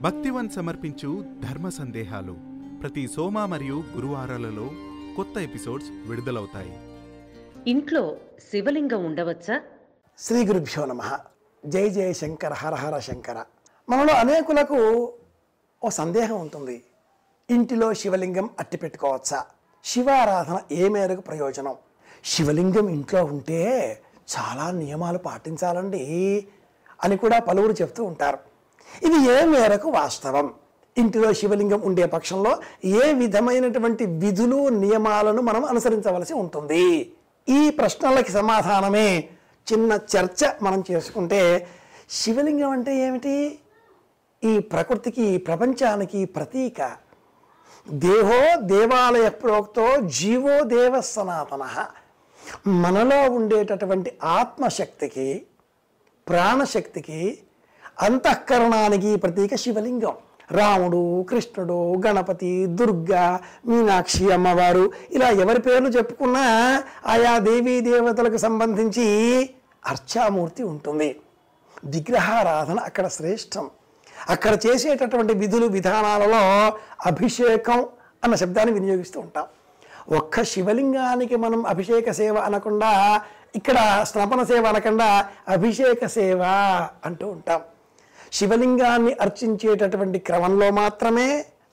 భక్తివన్ సమర్పించు ధర్మ సందేహాలు ప్రతి సోమ మరియు గురువారాలలో కొత్త ఎపిసోడ్స్ విడుదలవుతాయి. ఇంట్లో శివలింగం ఉండవచ్చా? శ్రీ గురుభ్యో నమ. జై జయ శంకర హర హర శంకర. మనలో అనేకులకు ఓ సందేహం ఉంటుంది. ఇంటిలో శివలింగం అట్టి పెట్టుకోవచ్చా? శివారాధన ఏ మేరకు ప్రయోజనం? శివలింగం ఇంట్లో ఉంటే చాలా నియమాలు పాటించాలండి అని కూడా పలువురు చెప్తూ ఉంటారు. ఇది ఏ మేరకు వాస్తవం? ఇంటిలో శివలింగం ఉండే పక్షంలో ఏ విధమైనటువంటి విధులు నియమాలను మనం అనుసరించవలసి ఉంటుంది? ఈ ప్రశ్నలకి సమాధానమే చిన్న చర్చ మనం చేసుకుంటే శివలింగం అంటే ఏమిటి? ఈ ప్రకృతికి ప్రపంచానికి ప్రతీక. దేహో దేవాలయ ప్రోక్తో జీవో దేవ సనాతన. మనలో ఉండేటటువంటి ఆత్మశక్తికి ప్రాణశక్తికి అంతఃకరణానికి ప్రతీక శివలింగం. రాముడు కృష్ణుడు గణపతి దుర్గా మీనాక్షి అమ్మవారు. ఇలా ఎవరి పేర్లు చెప్పుకున్నా ఆయా దేవీ దేవతలకు సంబంధించి అర్చామూర్తి ఉంటుంది. విగ్రహారాధన అక్కడ శ్రేష్టం. అక్కడ చేసేటటువంటి విధులు విధానాలలో అభిషేకం అన్న శబ్దాన్ని వినియోగిస్తూ ఉంటాం. ఒక్క శివలింగానికి మనం అభిషేక సేవ అనకుండా ఇక్కడ స్నపన సేవ అనకుండా అభిషేక సేవ అంటూ ఉంటాం. శివలింగాన్ని అర్చించేటటువంటి క్రమంలో మాత్రమే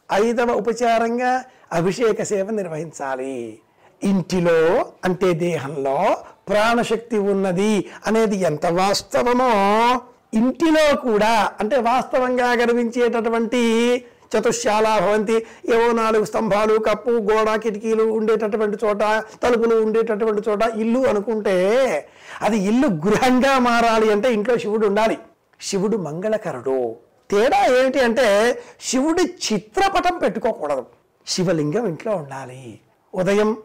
ఐదవ ఉపచారంగా అభిషేక సేవ నిర్వహించాలి. ఇంటిలో అంటే దేహంలో ప్రాణశక్తి ఉన్నది అనేది ఎంత వాస్తవమో ఇంటిలో కూడా అంటే వాస్తవంగా గర్వించేటటువంటి చతుశాల భవంతి ఏవో నాలుగు స్తంభాలు కప్పు గోడ కిటికీలు ఉండేటటువంటి చోట తలుపులు ఉండేటటువంటి చోట ఇల్లు అనుకుంటే అది ఇల్లు గృహంగా మారాలి అంటే ఇంట్లో శివుడు ఉండాలి. శివుడు మంగళకరుడు. తేడా ఏమిటి అంటే శివుడి చిత్రపటం పెట్టుకోకూడదు. శివలింగం ఇంట్లో ఉండాలి. ఉదయం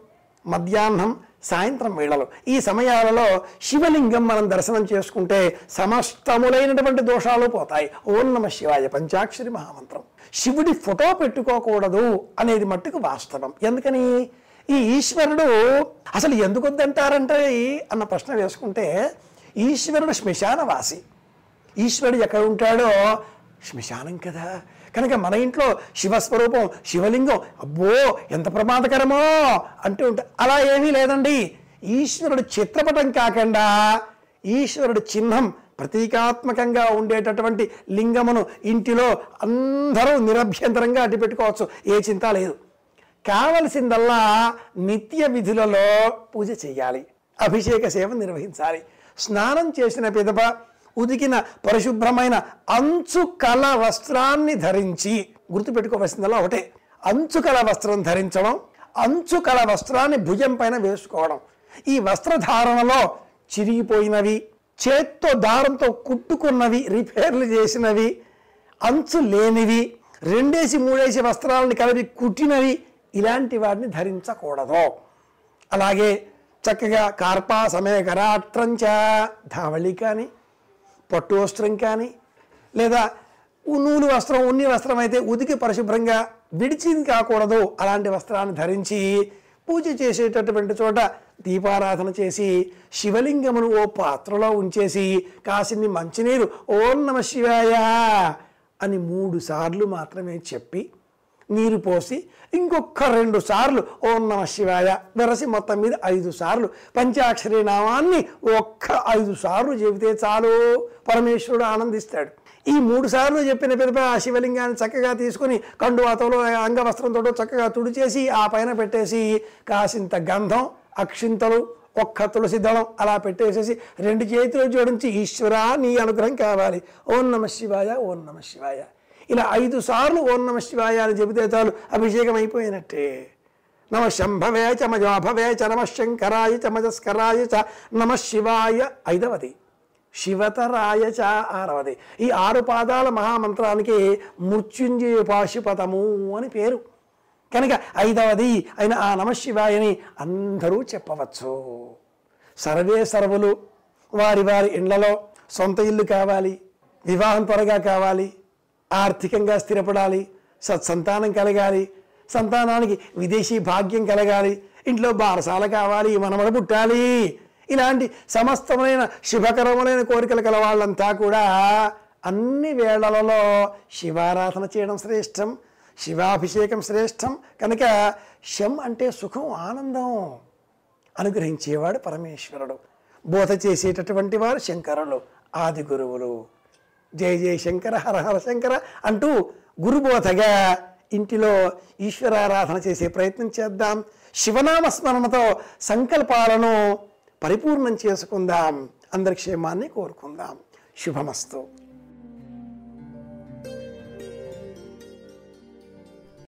మధ్యాహ్నం సాయంత్రం వేళలు. ఈ సమయాలలో శివలింగం మనం దర్శనం చేసుకుంటే సమస్తములైనటువంటి దోషాలు పోతాయి. ఓం నమ శివాయ పంచాక్షరి మహామంత్రం. శివుడి ఫోటో పెట్టుకోకూడదు అనేది మట్టుకు వాస్తవం. ఎందుకని? ఈ ఈశ్వరుడు అసలు ఎందుకు వద్దంటారంటే అన్న ప్రశ్న వేసుకుంటే ఈశ్వరుడు శ్మశానవాసి. ఈశ్వరుడు ఎక్కడ ఉంటాడో? శ్మశానం కదా. కనుక మన ఇంట్లో శివస్వరూపం శివలింగం అబ్బో ఎంత ప్రమాదకరమో అంటూ ఉంటా అలా ఏమీ లేదండి. ఈశ్వరుడు చిత్రపటం కాకుండా ఈశ్వరుడు చిహ్నం ప్రతీకాత్మకంగా ఉండేటటువంటి లింగమును ఇంటిలో అందరూ నిరభ్యంతరంగా అడ్డు పెట్టుకోవచ్చు ఏ చింత లేదు. కావలసిందల్లా నిత్య విధులలో పూజ చేయాలి. అభిషేక సేవ నిర్వహించాలి. స్నానం చేసిన పిదప ఉదికిన పరిశుభ్రమైన అంచు కల వస్త్రాన్ని ధరించి గుర్తుపెట్టుకోవలసిందల్లా ఒకటే అంచు కల వస్త్రం ధరించడం అంచు కల వస్త్రాన్ని భుజం పైన వేసుకోవడం. ఈ వస్త్రధారణలో చిరిగిపోయినవి చేత్తో దారంతో కుట్టుకున్నవి రిపేర్లు చేసినవి అంచు లేనివి రెండేసి మూడేసి వస్త్రాలని కలిపి కుట్టినవి ఇలాంటి వాటిని ధరించకూడదు. అలాగే చక్కగా కార్పా సమయకరాట్రంచ ధావళి కానీ పట్టు వస్త్రం కానీ లేదా నూలు వస్త్రం ఉన్ని వస్త్రం అయితే ఉతికి పరిశుభ్రంగా విడిచింది కాకూడదు. అలాంటి వస్త్రాన్ని ధరించి పూజ చేసేటటువంటి చోట దీపారాధన చేసి శివలింగమును ఓ పాత్రలో ఉంచేసి కాసిన్ని మంచినీరు ఓం నమ శివాయ అని మూడు సార్లు మాత్రమే చెప్పి నీరు పోసి ఇంకొక రెండు సార్లు ఓం నమ శివాయ వెరసి మొత్తం మీద ఐదు సార్లు పంచాక్షరి నామాన్ని ఒక్క ఐదు సార్లు చెబితే చాలు. పరమేశ్వరుడు ఆనందిస్తాడు. ఈ మూడు సార్లు చెప్పిన పిదప ఆ శివలింగాన్ని చక్కగా తీసుకుని కండువాతలో అంగవస్త్రంతో చక్కగా తుడిచేసి ఆ పైన పెట్టేసి కాసింత గంధం అక్షింతలు ఒక్క తులసి దళం అలా పెట్టేసేసి రెండు చేతులు జోడించి ఈశ్వరా నీ అనుగ్రహం కావాలి. ఓం నమ శివాయ ఓం నమ శివాయ. ఇలా ఐదు సార్లు ఓం నమ శివాయ అని చెబితే చాలు అభిషేకం అయిపోయినట్టే నమ శంభవే చ మజాభవే చ నమ శంకరాయ చ మజస్కరాయ చ నమ శివాయ ఐదవది. శివతరాయ చ ఆరవది. ఈ ఆరు పాదాల మహామంత్రానికి మృత్యుంజయ పాశుపతము అని పేరు. కనుక ఐదవది అయిన ఆ నమశివాయని అందరూ చెప్పవచ్చు. సర్వే సర్వులు వారి వారి ఇండ్లలో సొంత ఇల్లు కావాలి వివాహం త్వరగా కావాలి ఆర్థికంగా స్థిరపడాలి సత్సంతానం కలగాలి సంతానానికి విదేశీ భాగ్యం కలగాలి ఇంట్లో బారసాల కావాలి మనమడ పుట్టాలి. ఇలాంటి సమస్తమైన శుభకరములైన కోరికలు కల వాళ్ళంతా కూడా అన్ని వేళలలో శివారాధన చేయడం శ్రేష్టం శివాభిషేకం శ్రేష్టం. కనుక శం అంటే సుఖం ఆనందం అనుగ్రహించేవాడు పరమేశ్వరుడు. బోధ చేసేటటువంటి వారు శంకరులు ఆది గురువులు. జయ జయ శంకర హర హర శంకర అంటూ గురుబోధగా ఇంటిలో ఈశ్వరారాధన చేసే ప్రయత్నం చేద్దాం. శివనామ స్మరణతో సంకల్పాలను పరిపూర్ణం చేసుకుందాం. అందరి క్షేమాన్ని కోరుకుందాం. శుభమస్తు.